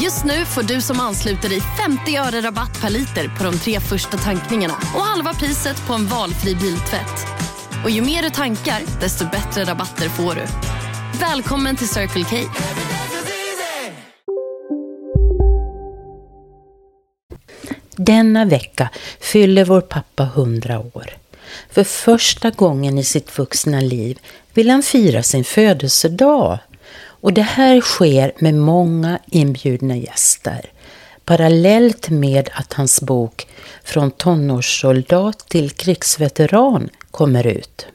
Just nu får du som ansluter dig 50 öre rabatt per liter på de tre första tankningarna och halva priset på en valfri biltvätt. Och ju mer du tankar, desto bättre rabatter får du. Välkommen till Circle K. Denna vecka fyller vår pappa 100 år. För första gången i sitt vuxna liv vill han fira sin födelsedag. Och det här sker med många inbjudna gäster. Parallellt med att hans bok Från tonårssoldat till krigsveteran kommer ut.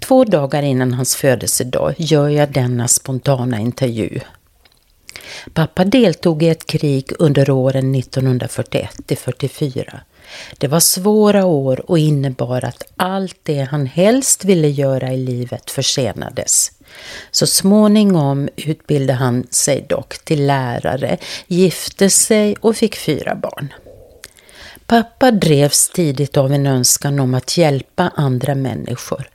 Två dagar innan hans födelsedag gör jag denna spontana intervju. Pappa deltog i ett krig under åren 1941-44. Det var svåra år och innebar att allt det han helst ville göra i livet försenades. Så småningom utbildade han sig dock till lärare, gifte sig och fick fyra barn. Pappa drevs tidigt av en önskan om att hjälpa andra människor.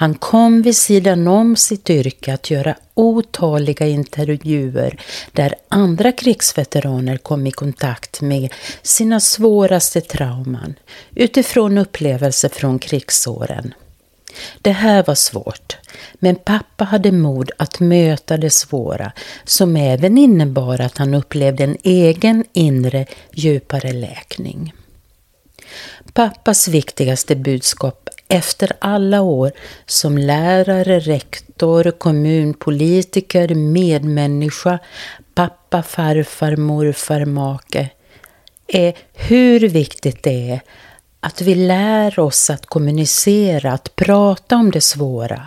Han kom vid sidan om sitt yrke att göra otaliga intervjuer där andra krigsveteraner kom i kontakt med sina svåraste trauman utifrån upplevelser från krigsåren. Det här var svårt, men pappa hade mod att möta det svåra som även innebar att han upplevde en egen inre djupare läkning. Pappas viktigaste budskap efter alla år som lärare, rektor, kommunpolitiker, medmänniska, pappa, farfar, morfar, make är hur viktigt det är att vi lär oss att kommunicera, att prata om det svåra.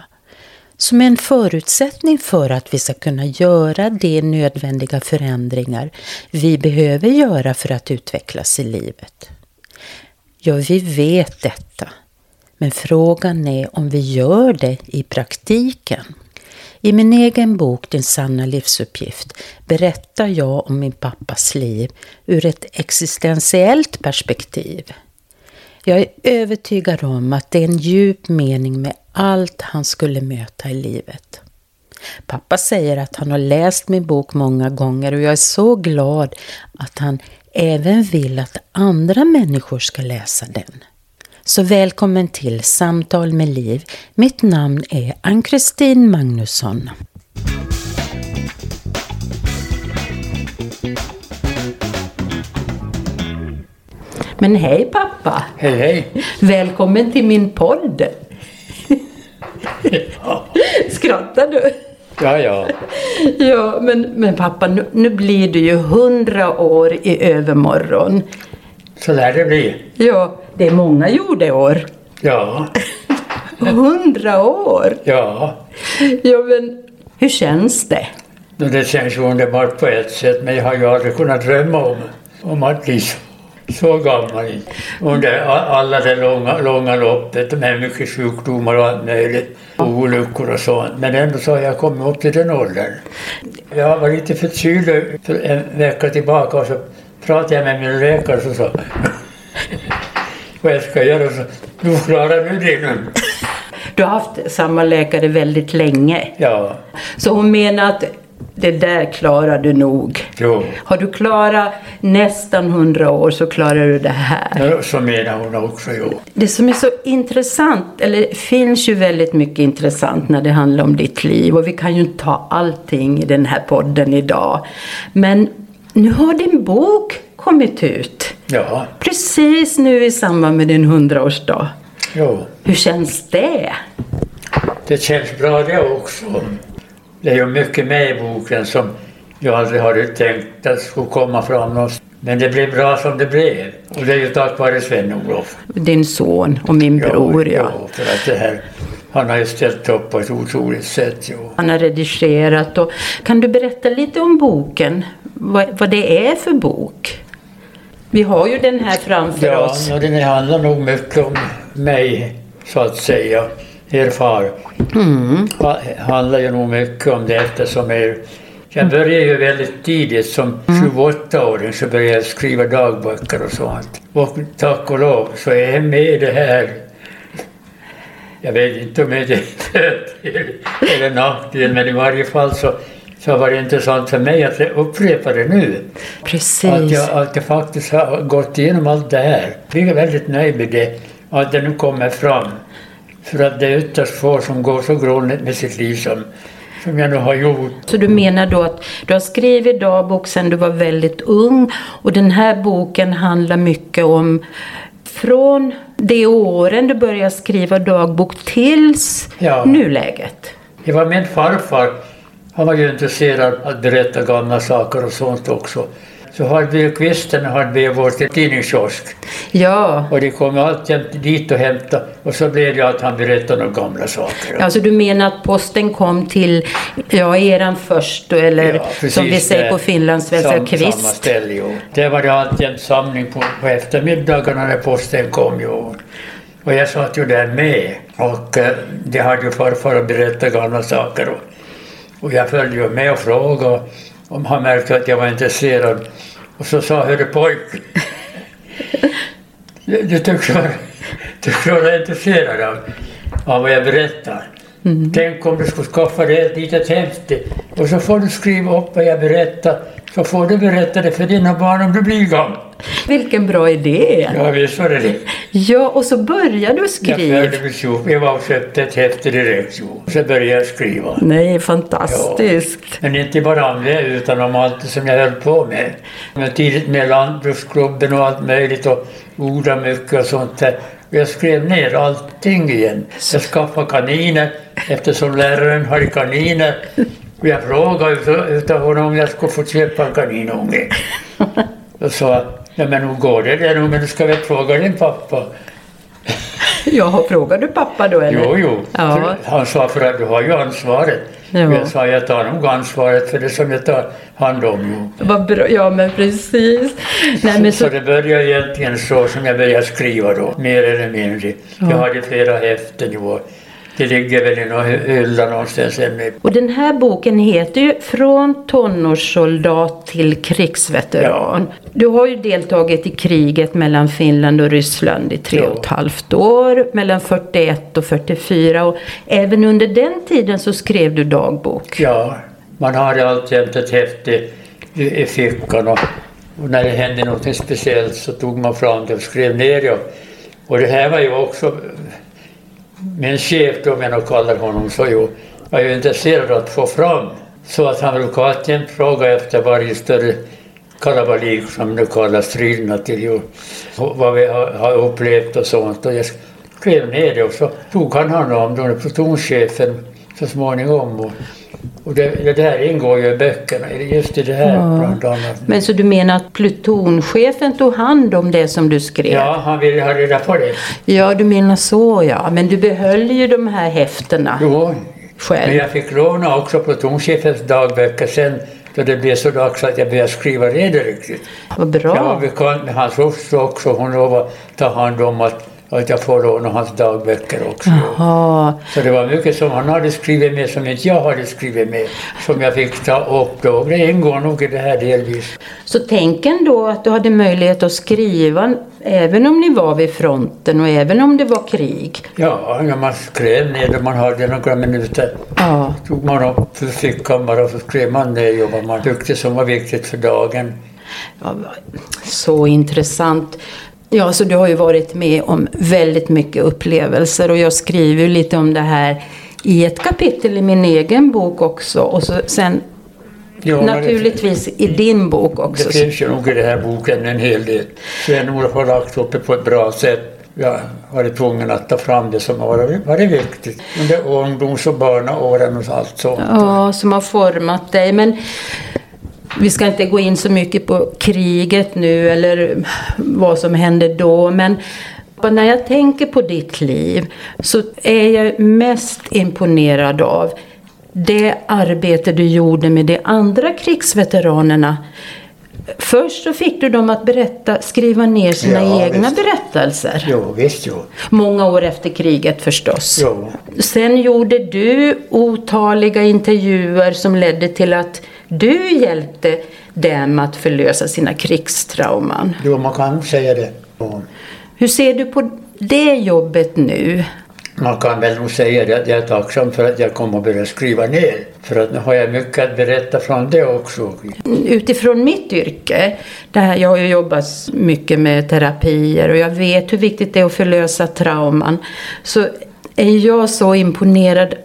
Som en förutsättning för att vi ska kunna göra de nödvändiga förändringar vi behöver göra för att utvecklas i livet. Ja, vi vet detta. Men frågan är om vi gör det i praktiken. I min egen bok Din sanna livsuppgift berättar jag om min pappas liv ur ett existentiellt perspektiv. Jag är övertygad om att det är en djup mening med allt han skulle möta i livet. Pappa säger att han har läst min bok många gånger och jag är så glad att han även vill att andra människor ska läsa den. Så välkommen till Samtal med Liv. Mitt namn är Ann-Kristin Magnusson. Men hej pappa! Hej hej! Välkommen till min podd! Ja, Skrattar du? ja. ja. Ja, men, men pappa, nu, nu blir du ju hundra år i övermorgon. Så lär det bli. Ja, det är många jordeår. Ja, Hundra år! ja. Ja, men hur känns det? Det känns underbart på ett sätt men jag har ju aldrig kunnat drömma om, om att bli så, så gammal under alla det långa, långa loppet med mycket sjukdomar och allt möjligt. Olyckor och sånt. Men ändå så har jag kommit upp till den åldern. Jag var lite förkyld för en vecka tillbaka och så pratade jag med min läkare och så sa vad jag ska göra. Så, du klarar nu det nu. Du har haft samma läkare väldigt länge. Ja, Så hon menar att det där klarar du nog. jo. Har du klarat nästan hundra år så klarar du det här. Ja, Så menar hon också, jo. Det som är så intressant, eller det finns ju väldigt mycket intressant när det handlar om ditt liv och vi kan ju inte ta allting i den här podden idag. Men nu har din bok kommit ut. Ja, Precis nu i samband med din hundraårsdag. jo. Hur känns det? Det känns bra det också. Det är ju mycket med i boken som jag aldrig hade tänkt att skulle komma fram någon, Men det blev bra som det blev. Och det är ju tack vare Sven-Olof. Din son och min bror, ja. ja. för att det här, han har ju ställt upp på ett otroligt sätt. Jo. Han har redigerat. Och, kan du berätta lite om boken? Vad, vad det är för bok? Vi har ju den här framför ja, oss. Ja, den handlar nog mycket om mig, så att säga. Er far. Mm. handlar ju nog mycket om det eftersom er jag började ju väldigt tidigt, som 28-åring så började jag skriva dagböcker och sånt. Och tack och lov så är jag med i det här. Jag vet inte om det är fördel eller nackdel, men i varje fall så, så var det intressant för mig att upprepa det nu. Precis. Att jag, att jag faktiskt har gått igenom allt det här. Jag är väldigt nöjd med det, att det nu kommer fram. För att det är ytterst få som går så grundligt med sitt liv som, som jag nu har gjort. Så du menar då att du har skrivit dagbok sedan du var väldigt ung och den här boken handlar mycket om från de åren du började skriva dagbok tills ja. nuläget? Det var min farfar. Han var ju intresserad av att berätta gamla saker och sånt också så hade vi kvisten hade vi vår tidningskiosk. Ja. Och de kom alltid dit och hämtade och så blev det att han berättade om gamla saker. Alltså du menar att posten kom till ja, eran först eller ja, precis, som vi säger på finlandssvenska, sam, kvist? Samma ställe, jo. Det var det alltid samling på, på eftermiddagarna när posten kom. Jo. Och jag satt ju där med och eh, det hade ju farfar att berätta gamla saker. Och, och jag följde ju med och frågade om han märkte att jag var intresserad. Och så sa hörru pojk, du tycks vara, tycks vara intresserad av, av vad jag berättar. Mm. Tänk om du skulle skaffa dig ett litet häfte och så får du skriva upp vad jag berättar så får du berätta det för dina barn om du blir gammal. Vilken bra idé! Ja, visst var det det. Ja, och så började du skriva. Jag ihop. Jag var och köpte ett häfte direkt. Jo. Så började jag skriva. Nej, fantastiskt. Ja. Men inte bara om det, utan om allt som jag höll på med. Men tidigt med lantbruksklubben och allt möjligt och odla mycket och sånt där. Jag skrev ner allting igen. Jag skaffade kaniner eftersom läraren hade kaniner. Jag frågade utav honom om jag skulle få köpa en kaninunge. Och sa, ja men hur går det där nu, men du ska väl fråga din pappa. Ja, frågar du pappa då eller? Jo, jo. Ja. Han sa, för att du har ju ansvaret. Ja. Jag sa, jag tar nog ansvaret för det som jag tar hand om. Vad bra, ja men precis. Nej, men så... så det började egentligen så som jag började skriva då, mer eller mindre. Ja. Jag hade flera häften i år. Det ligger väl i någon hylla någonstans ännu. Och den här boken heter ju Från tonårssoldat till krigsveteran. Ja. Du har ju deltagit i kriget mellan Finland och Ryssland i tre ja. och ett halvt år. Mellan 41 och 44. Och även under den tiden så skrev du dagbok. Ja, man hade alltjämt ett häfte i, i fickan. Och, och, när det hände något speciellt så tog man fram det och skrev ner det. Och det här var ju också min chef, då, om jag nu kallar honom så, jo, var ju intresserad av att få fram så att han brukade alltid fråga efter varje större kalabalik som nu kallas striderna till ju, vad vi har, har upplevt och sånt. Och jag skrev ner det och så tog han hand om det, plutonchefen så småningom. Och, och det, det där ingår ju i böckerna, just i det här ja. bland annat. Men så du menar att plutonchefen tog hand om det som du skrev? Ja, han ville ha reda på det. Ja, du menar så ja. Men du behöll ju de här häftena jo, själv. men jag fick låna också plutonchefens dagböcker sen då det blev så dags att jag började skriva det riktigt. Vad bra. Jag var bekant med hans hustru också. Hon lovade att ta hand om att att jag får låna hans dagböcker också. Jaha. Så det var mycket som han hade skrivit med som inte jag hade skrivit med. Som jag fick ta upp då. Det ingår nog i det här delvis. Så tänk ändå att du hade möjlighet att skriva även om ni var vid fronten och även om det var krig? Ja, när man skrev ner det man hade några minuter. Ja. tog man upp för fickan bara och så skrev man ner vad man tyckte som var viktigt för dagen. Ja, så intressant. Ja, så du har ju varit med om väldigt mycket upplevelser och jag skriver lite om det här i ett kapitel i min egen bok också och så, sen ja, naturligtvis i din bok också. Det finns ju nog i den här boken en hel del. Sven-Olof har lagt upp det på ett bra sätt. Jag har varit tvungen att ta fram det som har varit viktigt under ungdoms och barnaåren och allt sånt. Ja, som har format dig. Men Vi ska inte gå in så mycket på kriget nu eller vad som hände då, men när jag tänker på ditt liv så är jag mest imponerad av det arbete du gjorde med de andra krigsveteranerna. Först så fick du dem att berätta, skriva ner sina Ja, egna visst. berättelser. Jo, visst jo. Många år efter kriget förstås. Jo. Sen gjorde du otaliga intervjuer som ledde till att du hjälpte dem att förlösa sina krigstrauman. jo, man kan säga det. Jo. Hur ser du på det jobbet nu? Man kan väl nog säga det att jag är tacksam för att jag kom att börja skriva ner. För att nu har jag mycket att berätta från det också. Utifrån mitt yrke, där jag har ju jobbat mycket med terapier och jag vet hur viktigt det är att förlösa trauman, så är jag så imponerad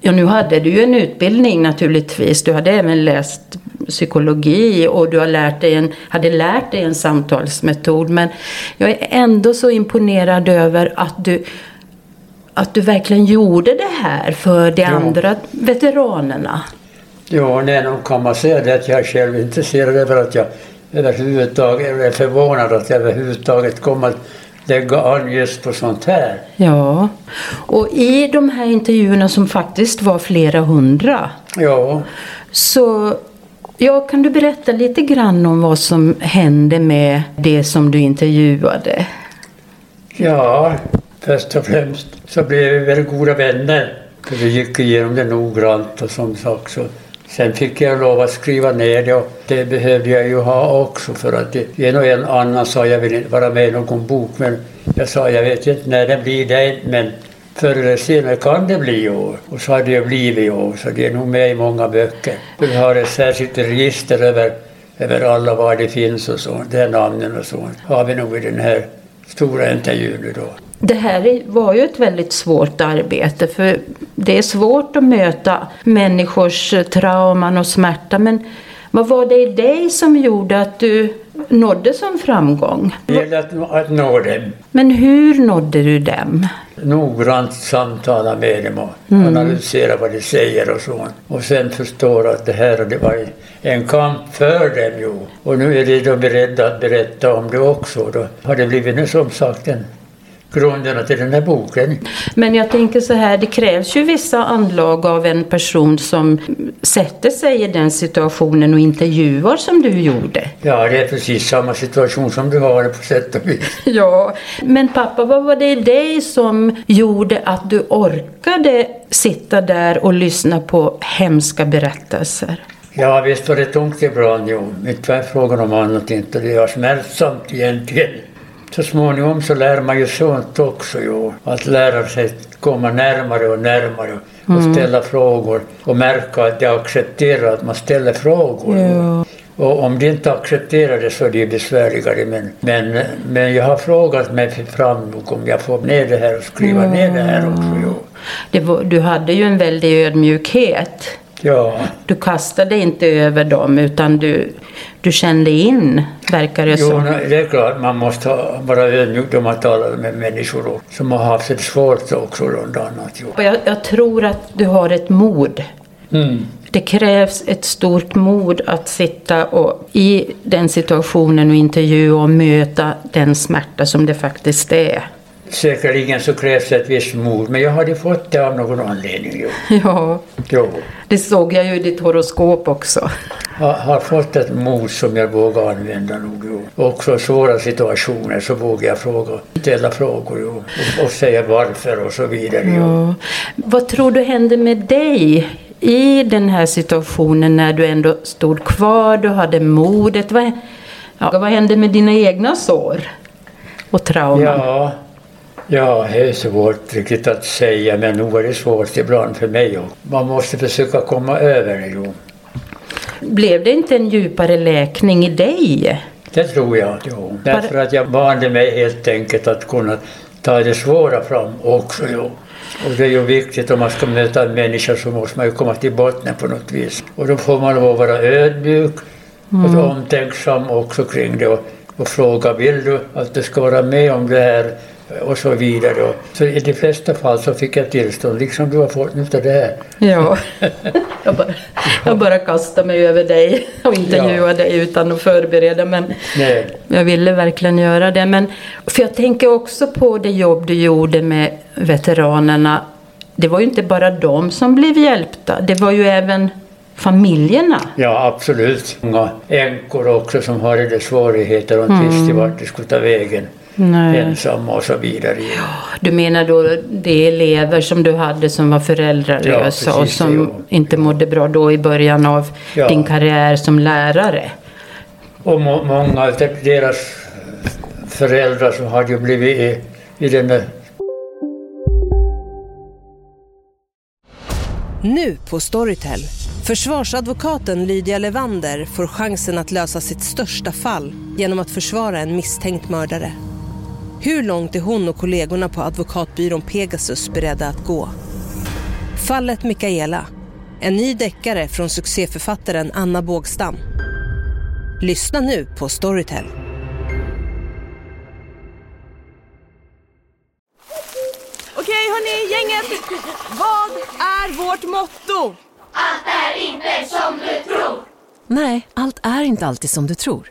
Ja, nu hade du ju en utbildning naturligtvis. Du hade även läst psykologi och du har lärt dig en, hade lärt dig en samtalsmetod. Men jag är ändå så imponerad över att du, att du verkligen gjorde det här för de andra veteranerna. Jo, nej, nog kan man säga det att jag är själv intresserad över att jag överhuvudtaget är förvånad att jag överhuvudtaget kommer att lägga an just på sånt här. Ja, och i de här intervjuerna som faktiskt var flera hundra Jo, så ja, kan du berätta lite grann om vad som hände med det som du intervjuade? ja, först och främst så blev vi väldigt goda vänner. För vi gick igenom det noggrant och som sagt så Sen fick jag lov att skriva ner det och det behövde jag ju ha också för att det, en och en annan sa jag vill inte vara med i någon bok men jag sa jag vet inte när det blir det men förr eller senare kan det bli i år. Och så har det ju blivit i år så det är nog med i många böcker. Vi har ett särskilt register över, över alla var det finns och så, de här namnen och så har vi nog i den här stora intervjun nu då. Det här är- var ju ett väldigt svårt arbete för det är svårt att möta människors trauman och smärta men vad var det i dig som gjorde att du nådde som framgång? Det gäller att, att nå dem. Men hur nådde du dem? noggrant samtala med dem och analysera vad de säger och så. Och sen förstår att det här det var en kamp för dem ju. Och nu är de då beredda att berätta om det också. Då har det blivit nu som sagt en grunderna till den här boken. Men jag tänker så här, det krävs ju vissa anlag av en person som sätter sig i den situationen och intervjuar som du gjorde. Ja, det är precis samma situation som du har på sätt och vis. Ja, men pappa, vad var det i dig som gjorde att du orkade sitta där och lyssna på hemska berättelser? Ja, visst var det tungt ibland, jo. Inte var frågan om annat inte. Det var smärtsamt egentligen. Så småningom så lär man ju sånt också, jo. Att lära sig komma närmare och närmare och ställa frågor och märka att de accepterar att man ställer frågor. jo. Och om de inte accepterar det så är det besvärligare. Men, men, men jag har frågat mig fram nog om jag får ner det här och skriva ner det här också, jo. Det var, du hade ju en väldig ödmjukhet. Ja. Du kastade inte över dem utan du, du kände in, verkar det Jo, som. nej, det är klart man måste ha- vara ödmjuk när man talar med människor som har haft det svårt också annat. Jo. Jag, jag tror att du har ett mod. Mm. Det krävs ett stort mod att sitta och, i den situationen och intervjua och möta den smärta som det faktiskt är. Säkerligen så krävs det ett visst mod, men jag hade fått det av någon anledning. Jo. Ja, Jo. det såg jag ju i ditt horoskop också. Jag har fått ett mod som jag vågar använda nog. Jo. Också svåra situationer så vågar jag fråga, ställa frågor jo. Och, och säga varför och så vidare. Ja. Vad tror du hände med dig i den här situationen när du ändå stod kvar, du hade modet? Vad, ja, vad hände med dina egna sår och trauman? Ja, ja, det är svårt riktigt att säga, men nog är det svårt ibland för mig. också. Man måste försöka komma över det. Jo. Blev det inte en djupare läkning i dig? Det tror jag. Jo. Därför att jag vande mig helt enkelt att kunna ta det svåra fram också. Jo. Och det är ju viktigt om man ska möta en människa så måste man ju komma till botten på något vis. Och då får man lov vara ödmjuk Mm. och omtänksam också kring det och, och fråga vill du att du ska vara med om det här och så vidare. Och, så i de flesta fall så fick jag tillstånd, liksom du har fått nu av det här. Ja, jag bara, jag bara kastade mig över dig och intervjuade ja. dig utan att förbereda. Men Nej. jag ville verkligen göra det. Men, för jag tänker också på det jobb du gjorde med veteranerna. Det var ju inte bara de som blev hjälpta, det var ju även familjerna. Ja, absolut. Många änkor också som hade svårigheter och inte mm. visste vart de skulle ta vägen. Nej. ensamma och så vidare. Ja, du menar då de elever som du hade som var föräldralösa ja, och som jo. inte mådde bra då i början av ja. din karriär som lärare? Och må många av deras föräldrar som hade ju blivit i, i den där Nu på Storytel. Försvarsadvokaten Lydia Levander får chansen att lösa sitt största fall genom att försvara en misstänkt mördare. Hur långt är hon och kollegorna på advokatbyrån Pegasus beredda att gå? Fallet Mikaela. En ny deckare från succéförfattaren Anna Bågstam. Lyssna nu på Storytel. Okej hörni, gänget. Vad är vårt motto? Allt är inte som du tror. Nej, allt är inte alltid som du tror.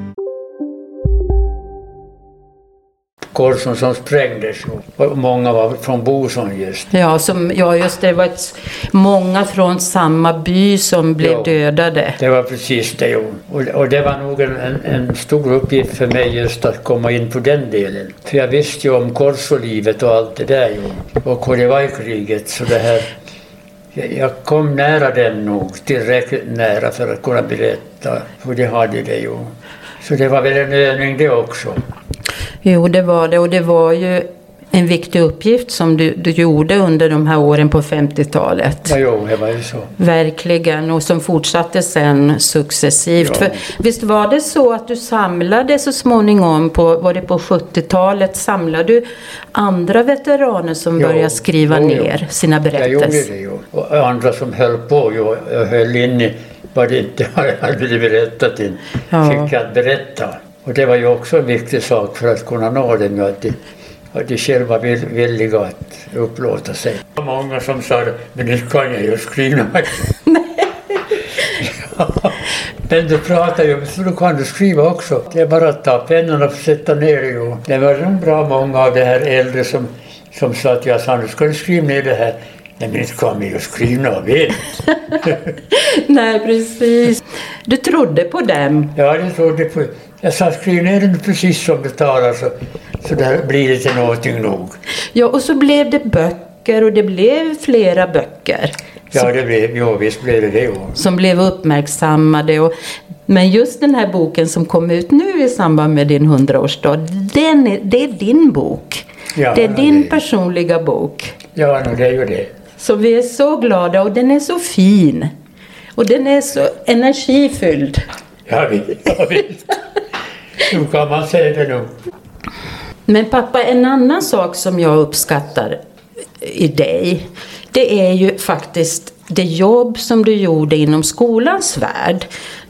Korson som sprängdes och många var från Boson just. Ja, som, ja just det. var ett, många från samma by som blev jo, dödade. Det var precis det. Och, och det var nog en, en, stor uppgift för mig just att komma in på den delen. För jag visste ju om korsolivet och allt det där ju. Och Kodivaj-kriget, så det här jag kom nära den nog, tillräckligt nära för att kunna berätta hur de hade det ju. Så det var väl en övning det också. Jo, det var det. Och det var ju en viktig uppgift som du, du gjorde under de här åren på 50-talet. Ja, jo, det var ju så. Verkligen, och som fortsatte sen successivt. Ja. För, visst var det så att du samlade så småningom, på, var det på 70-talet, samlade du andra veteraner som jo, började skriva jo, ner sina berättelser? Jag gjorde det ju. Och andra som höll på, jo, jag höll inne vad det inte hade berättat in, ja. fick jag berätta. Och det var ju också en viktig sak för att kunna nå dem, att de, att de själva var villiga att upplåta sig. Det var många som sa men nu kan jag ju skriva. men du pratar ju, så då kan du skriva också. Det är bara att ta pennan och sätta ner det. Det var nog bra många av de här äldre som, som sa att jag sa nu ska du skriva ner det här. Nej, men inte kan vi ju skriva något Nej, precis. Du trodde på dem? Ja, jag trodde på jag sa skriv ner den precis som du talar så, så där blir det till någonting nog. Ja, och så blev det böcker och det blev flera böcker. Ja, det blev, ja visst blev det det. Ja. Som blev uppmärksammade. Och, men just den här boken som kom ut nu i samband med din hundraårsdag, den är, det är din bok. Ja, det är din det. personliga bok. Ja, det är ju det. Så vi är så glada och den är så fin. Och den är så energifylld. Ja, visst. Ja, visst. Så kan man säga det nog. Men pappa, en annan sak som jag uppskattar i dig, det är ju faktiskt det jobb som du gjorde inom skolans värld.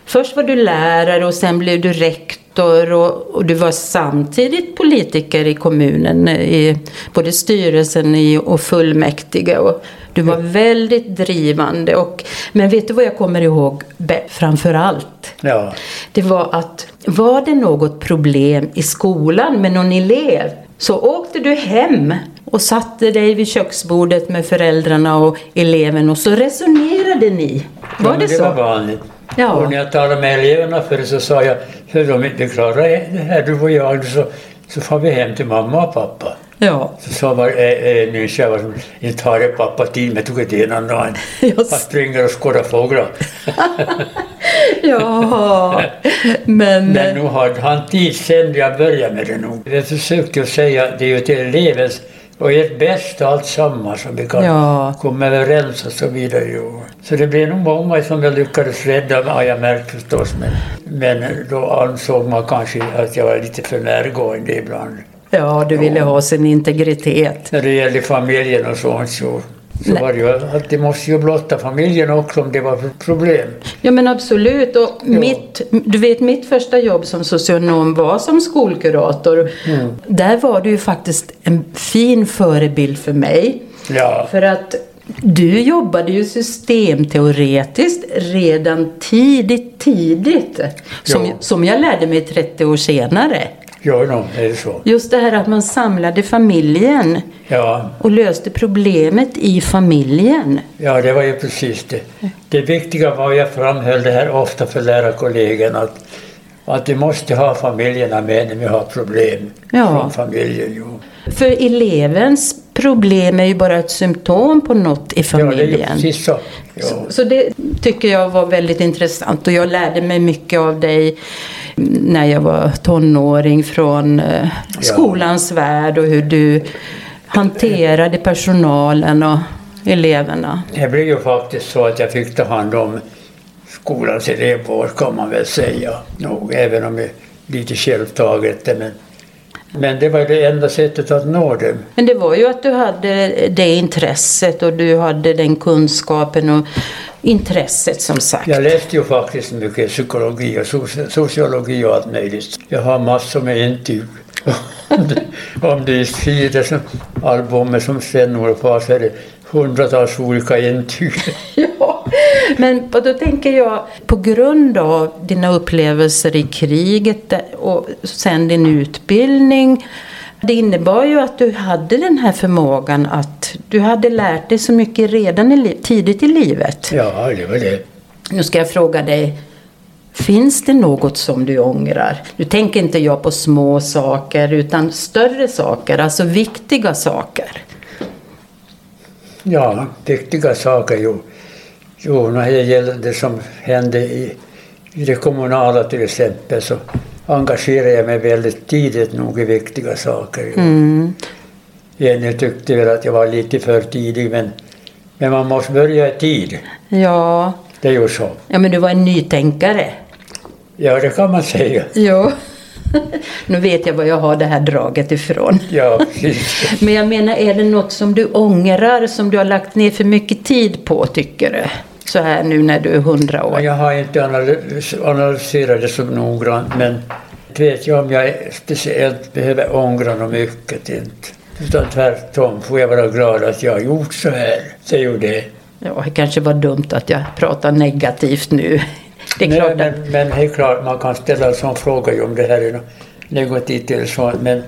Först var du lärare och sen blev du rektor och, och du var samtidigt politiker i kommunen, i både styrelsen och fullmäktige. Och du var väldigt drivande. Och, men vet du vad jag kommer ihåg framför allt? Ja. Det var att var det något problem i skolan med någon elev så åkte du hem och satte dig vid köksbordet med föräldrarna och eleven och så resonerade ni. Var ja, det, det så? var vanligt. Ja. Och när jag talade med eleverna förr så sa jag, hur de inte klarar det här, du och jag, så, så får vi hem till mamma och pappa. Ja. Så sa var, äh, min tjej, inte har pappa tid med tog ett en annan. Han springer och skådar fåglar. ja, men... Men nu har han tid sen jag började med det nog. Jag försökte säga, det är ju till elevens och ert bästa alltsammans som vi kan Ja. komma överens och så vidare. Jo. Så det blev nog många som jag lyckades rädda, har jag märkt förstås. Men, men då ansåg man kanske att jag var lite för närgående ibland. Ja, du ville ha sin integritet. När det gäller familjen och sånt så, så Nej. var det ju att det måste ju blotta familjen också om det var problem. Ja men absolut. Och mitt, du vet mitt första jobb som socionom var som skolkurator. Där var du ju faktiskt en fin förebild för mig. Ja, För att du jobbade ju systemteoretiskt redan tidigt, tidigt. Som, Ja. som jag lärde mig 30 år senare. No, är det så. Just det här att man samlade familjen Ja, och löste problemet i familjen. ja, det var ju precis det. Det viktiga var, jag framhöll det här ofta för lärarkollegorna, att, att vi måste ha familjerna med när vi har problem Ja. från familjen. Jo. För elevens problem är ju bara ett symptom på något i Ja, det är familjen. så. Ja. Så det tycker jag var väldigt intressant och jag lärde mig mycket av dig när jag var tonåring från eh, skolans värld och hur du hanterade personalen och eleverna. Det blev ju faktiskt så att jag fick ta hand om skolans elevvård kan man väl säga. Nog, även om det är lite självtaget. Men, men det var det enda sättet att nå dem. Men det var ju att du hade det intresset och du hade den kunskapen och intresset som sagt. Jag läste ju faktiskt mycket psykologi och soci- sociologi och allt möjligt. Jag har massor med intyg. om det, är sidor som albumet som Sven-Olof har så är det hundratals olika intyg. Ja, men då tänker jag på grund av dina upplevelser i kriget och sen din utbildning. Det innebar ju att du hade den här förmågan att du hade lärt dig så mycket redan i tidigt i livet. Ja, det var det. Nu ska jag fråga dig. Finns det något som du ångrar? Nu tänker inte jag på små saker utan större saker, alltså viktiga saker. Ja, viktiga saker. Jo, jo när det gäller det som hände i, i det kommunala till exempel så engagerade jag mig väldigt tidigt nog i viktiga saker. Jenny tyckte väl att jag var lite för tidig men, men man måste börja i tid. Ja, Det är ju så. ja men du var en nytänkare. Ja, det kan man säga. Ja. nu vet jag var jag har det här draget ifrån. Ja, precis. Men jag menar, är det något som du ångrar, som du har lagt ner för mycket tid på, tycker du? Så här nu när du är hundra år. Ja, Jag har inte analys- analyserat det så noggrant men vet jag om jag speciellt behöver ångra något mycket. Inte. Utan tvärtom får jag vara glad att jag har gjort så här. Det är ju det. Ja, det kanske var dumt att jag pratar negativt nu. Det är Nej, klart att... men, men det är klart man kan ställa en sån fråga om det här är något negativt eller så. Men,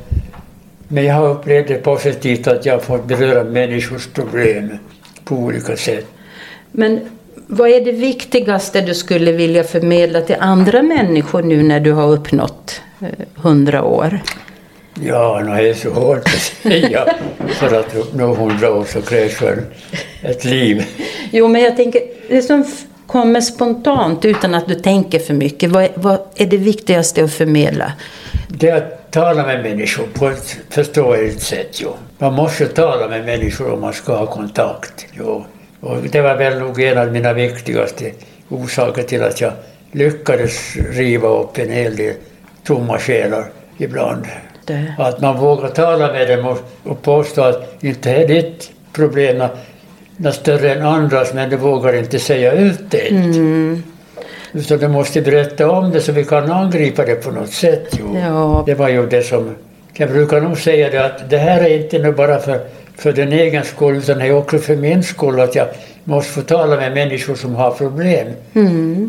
men jag har upplevt det positivt att jag har fått beröra människors problem på olika sätt. Men vad är det viktigaste du skulle vilja förmedla till andra människor nu när du har uppnått eh, hundra år? Ja, nu är det så hårt att säga. För att uppnå hundra år så krävs väl ett liv. Jo, men jag tänker, det som kommer spontant utan att du tänker för mycket, vad, vad är det viktigaste att förmedla? Det är att tala med människor på ett förståeligt sätt. Jo. Man måste tala med människor om man ska ha kontakt. Jo. Och det var väl nog en av mina viktigaste orsaker till att jag lyckades riva upp en hel del tomma själar ibland. Det. Att man vågar tala med dem och, och påstå att inte är ditt problem något större än andras men du vågar inte säga ut det. Utan du måste berätta om det så vi kan angripa det på något sätt. Jo. Ja. Det var ju det som... Jag brukar nog säga det att det här är inte nu bara för, för den egen skull utan det är också för min skull att jag måste få tala med människor som har problem.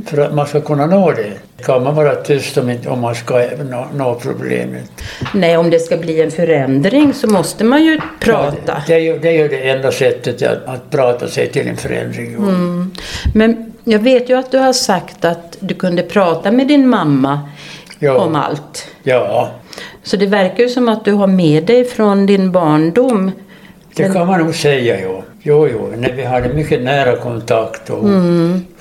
För att man ska kunna nå det. Kan man vara tyst om, man ska nå, nå problemet. Nej, om det ska bli en förändring så måste man ju prata. Det är ju det, är ju det enda sättet att, att prata sig till en förändring. jo. Men jag vet ju att du har sagt att du kunde prata med din mamma Ja. om allt. Ja, Så det verkar ju som att du har med dig från din barndom. Det kan man nog säga. Jo, jo, jo. När vi hade mycket nära kontakt och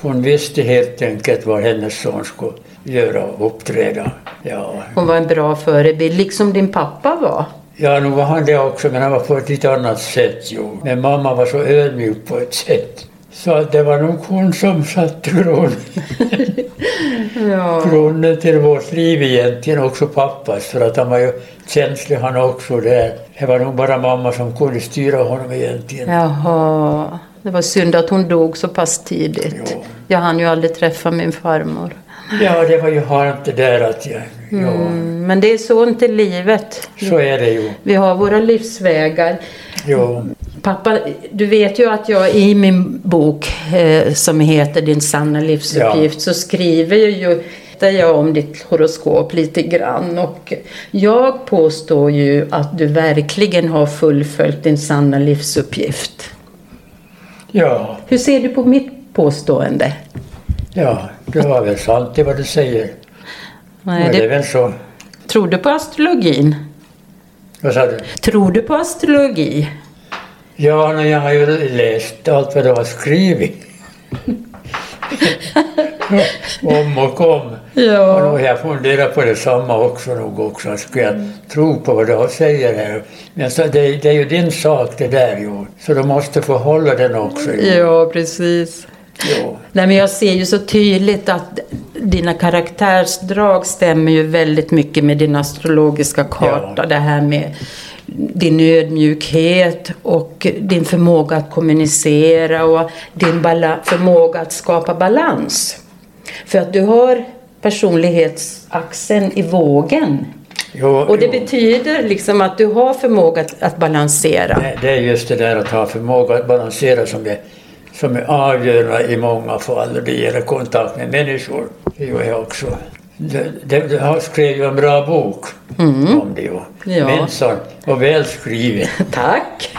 hon visste helt enkelt vad hennes son skulle göra och uppträda. Ja, Hon var en bra förebild, liksom din pappa var. Ja, nu var han det också, men han var på ett lite annat sätt. Jo. Men mamma var så ödmjuk på ett sätt. Så det var nog hon som satte grunden. Ja. grunden till vårt liv egentligen, också pappas. För att han var ju känslig han också där. Det var nog bara mamma som kunde styra honom egentligen. Jaha, det var synd att hon dog så pass tidigt. Jo. Jag hann ju aldrig träffa min farmor. Ja, det var ju harmt det där att jag... Ja, Mm, men det är så inte livet. så är det ju. Vi har våra livsvägar. Jo. Pappa, du vet ju att jag i min bok eh, som heter Din sanna livsuppgift så skriver jag ju där jag om ditt horoskop lite grann och jag påstår ju att du verkligen har fullföljt din sanna livsuppgift. Ja, Hur ser du på mitt påstående? ja, det var väl sant det vad du säger. Nej, Men det är det, väl så. tror du på astrologin? Vad sa du? Tror du på astrologi? Ja, nej, jag har ju läst allt vad du har skrivit. om och om. Och Ja. nog jag funderar på detsamma också nog också. Ska jag tro på vad du säger här? Men så det, det är ju din sak det där ju. Så du måste få hålla den också. ju. Ja, precis. Jo. Nej, men jag ser ju så tydligt att dina karaktärsdrag stämmer ju väldigt mycket med din astrologiska karta. Ja. Det här med din ödmjukhet och din förmåga att kommunicera och din förmåga att skapa balans. För att du har personlighetsaxeln i vågen. Jo, Och det jo. betyder liksom att du har förmåga att, att balansera. Det, det är just det där att ha förmåga att balansera som är, som är avgörande i många fall. Det gäller kontakt med människor. Det gör jag också. Det, har skrev ju en bra bok om det ju. Ja. Minsann. Och välskriven. Tack!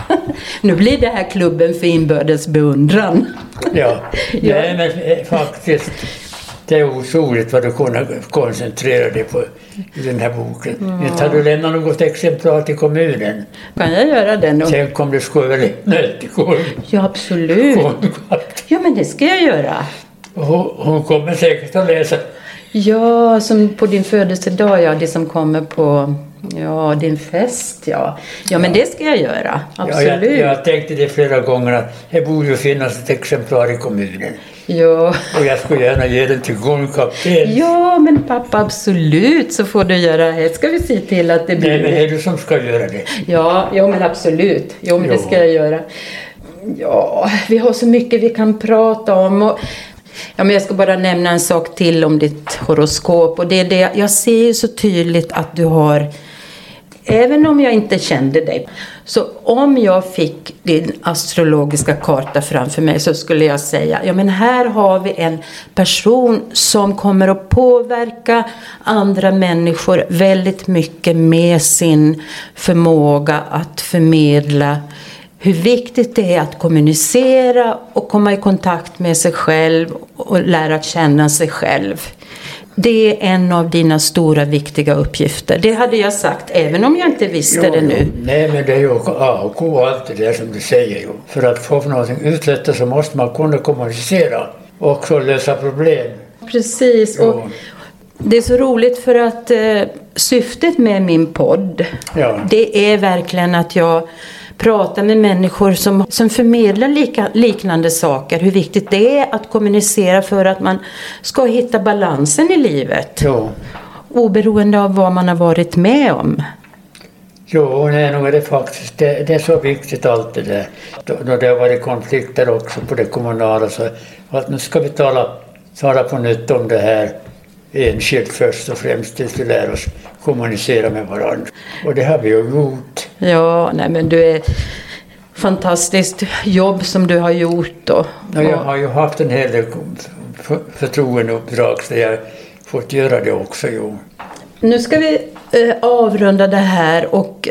Nu blir det här klubben för inbördes beundran. Ja. Nej men eh, faktiskt. Det är otroligt vad du kunde koncentrera dig på i den här boken. Mm. Har du lämnat något exemplar till kommunen? Kan jag göra det nu? Tänk om du skulle till kon- Ja, absolut. Ja, men det ska jag göra. Hon, hon kommer säkert att läsa. Ja, som på din födelsedag, ja. Det som kommer på ja, din fest, ja. Ja, men det ska jag göra. Ja, Absolut. jag, jag tänkte det flera gånger att det borde ju finnas ett exemplar i kommunen. Ja. Och jag skulle gärna ge den till kundkapten. ja, men pappa, absolut så får du göra det. Ska vi se till att det blir Nej, men det är du som ska göra det. Ja, ja men absolut. Jo, men det Jo. ska jag göra. Ja, vi har så mycket vi kan prata om. Och, ja, men jag ska bara nämna en sak till om ditt horoskop. Och det är det, jag ser ju så tydligt att du har, även om jag inte kände dig, så om jag fick din astrologiska karta framför mig så skulle jag säga, ja men här har vi en person som kommer att påverka andra människor väldigt mycket med sin förmåga att förmedla hur viktigt det är att kommunicera och komma i kontakt med sig själv och lära känna sig själv. Det är en av dina stora viktiga uppgifter. Det hade jag sagt även om jag inte visste det nu. Nej, men det är ju A och O allt det där som du säger ju. För att få någonting uträttat så måste man kunna kommunicera och också lösa problem. Precis. Och Jo. det är så roligt för att eh, syftet med min podd Ja. det är verkligen att jag pratar med människor som, som förmedlar lika, liknande saker. Hur viktigt det är att kommunicera för att man ska hitta balansen i livet. Jo, Oberoende av vad man har varit med om. jo nej, nog är det faktiskt. Det, det är så viktigt allt det där. Då, då det har varit konflikter också på det kommunala så att nu ska vi tala, tala på nytt om det här enskilt först och främst tills vi lär oss kommunicera med varandra. Och det har vi ju gjort. Ja, nej men du är fantastiskt jobb som du har gjort. Och, Och jag har ju haft en hel del för- förtroendeuppdrag så jag har fått göra det också. Jo. Nu ska vi eh, avrunda det här och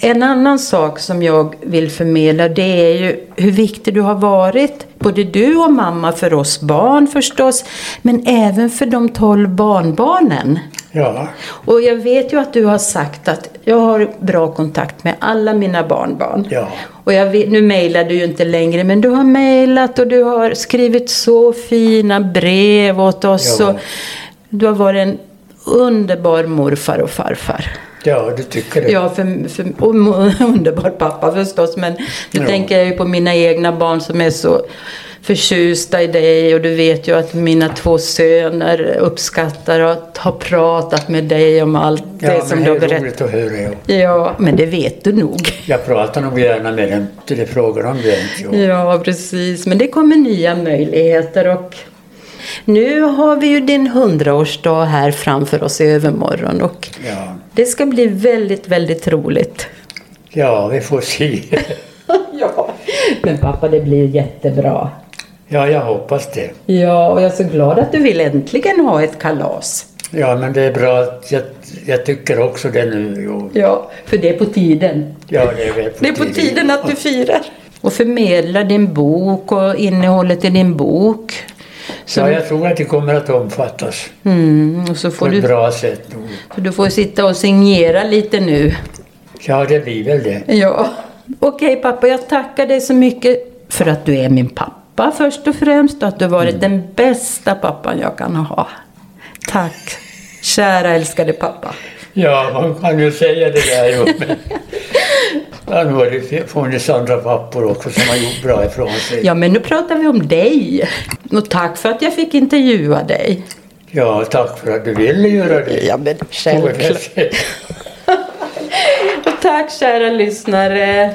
en annan sak som jag vill förmedla det är ju hur viktig du har varit, både du och mamma för oss barn förstås, men även för de tolv barnbarnen. Ja, Och jag vet ju att du har sagt att jag har bra kontakt med alla mina barnbarn. Ja. Och jag vet, nu mejlar du ju inte längre, men du har mejlat och du har skrivit så fina brev åt oss. Ja. Och du har varit en underbar morfar och farfar. Ja, du tycker det? Ja, för, för, och underbar pappa förstås. Men nu Ja. tänker jag ju på mina egna barn som är så förtjusta i dig. Och du vet ju att mina två söner uppskattar att ha pratat med dig om allt Ja, det som det du har är berättat. roligt att höra. Ja. Ja, men det vet du nog. Jag pratar nog gärna med dem till det är frågan om det. Ja. Ja, precis. Men det kommer nya möjligheter och nu har vi ju din hundraårsdag här framför oss i övermorgon och Ja. det ska bli väldigt, väldigt roligt. ja, vi får se. Ja, men pappa det blir jättebra. Ja, jag hoppas det. Ja, och jag är så glad att du vill äntligen ha ett kalas. Ja, men det är bra. att Jag, jag tycker också det nu. Jo. Ja, för det är på tiden. Ja, det är på Det är på tiden att du firar. Och förmedla din bok och innehållet i din bok. Så, Ja, jag tror att det kommer att omfattas mm, och så på får ett du, bra sätt. nog. så du får sitta och signera lite nu. Ja, det blir väl det. Ja. Okej pappa, jag tackar dig så mycket för att du är min pappa först och främst och att du har varit den bästa pappan jag kan ha. Tack, kära älskade pappa. Ja, man kan ju säga det där ju. Men... Ja, nu har det funnits andra pappor också som har gjort bra ifrån sig. Ja, men nu pratar vi om dig. Och tack för att jag fick intervjua dig. Ja, tack för att du ville göra det. Ja, men självklart. Och tack kära lyssnare.